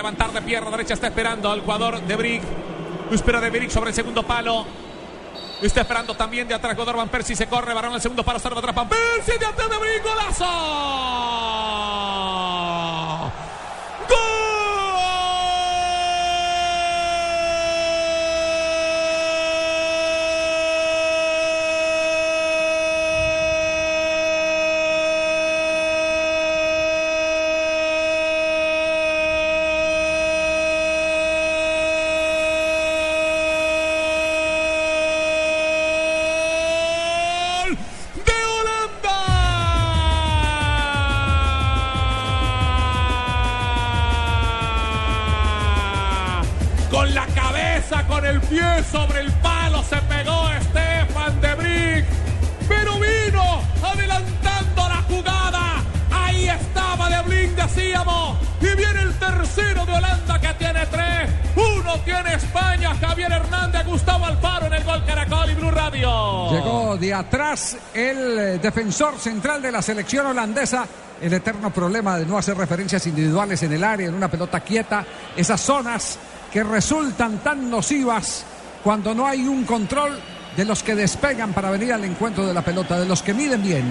levantar de pierna derecha. Está esperando al jugador de Brick. Espera de Brick sobre el segundo palo. Está esperando también de atrás Godor Van Persie. Se corre. Varón al segundo palo. Salva atrás Van Persie. De atrás de Brick. ¡Golazo! Cabeza, con el pie sobre el palo se pegó Stefan de Brick. Pero vino adelantando la jugada. Ahí estaba de Blin, decíamos. Y viene el tercero de Holanda que tiene tres. Uno tiene España, Javier Hernández, Gustavo Alfaro en el gol Caracol y Blue Radio. Llegó de atrás el eh, defensor central de la selección holandesa. El eterno problema de no hacer referencias individuales en el área, en una pelota quieta. Esas zonas que resultan tan nocivas cuando no hay un control de los que despegan para venir al encuentro de la pelota, de los que miden bien.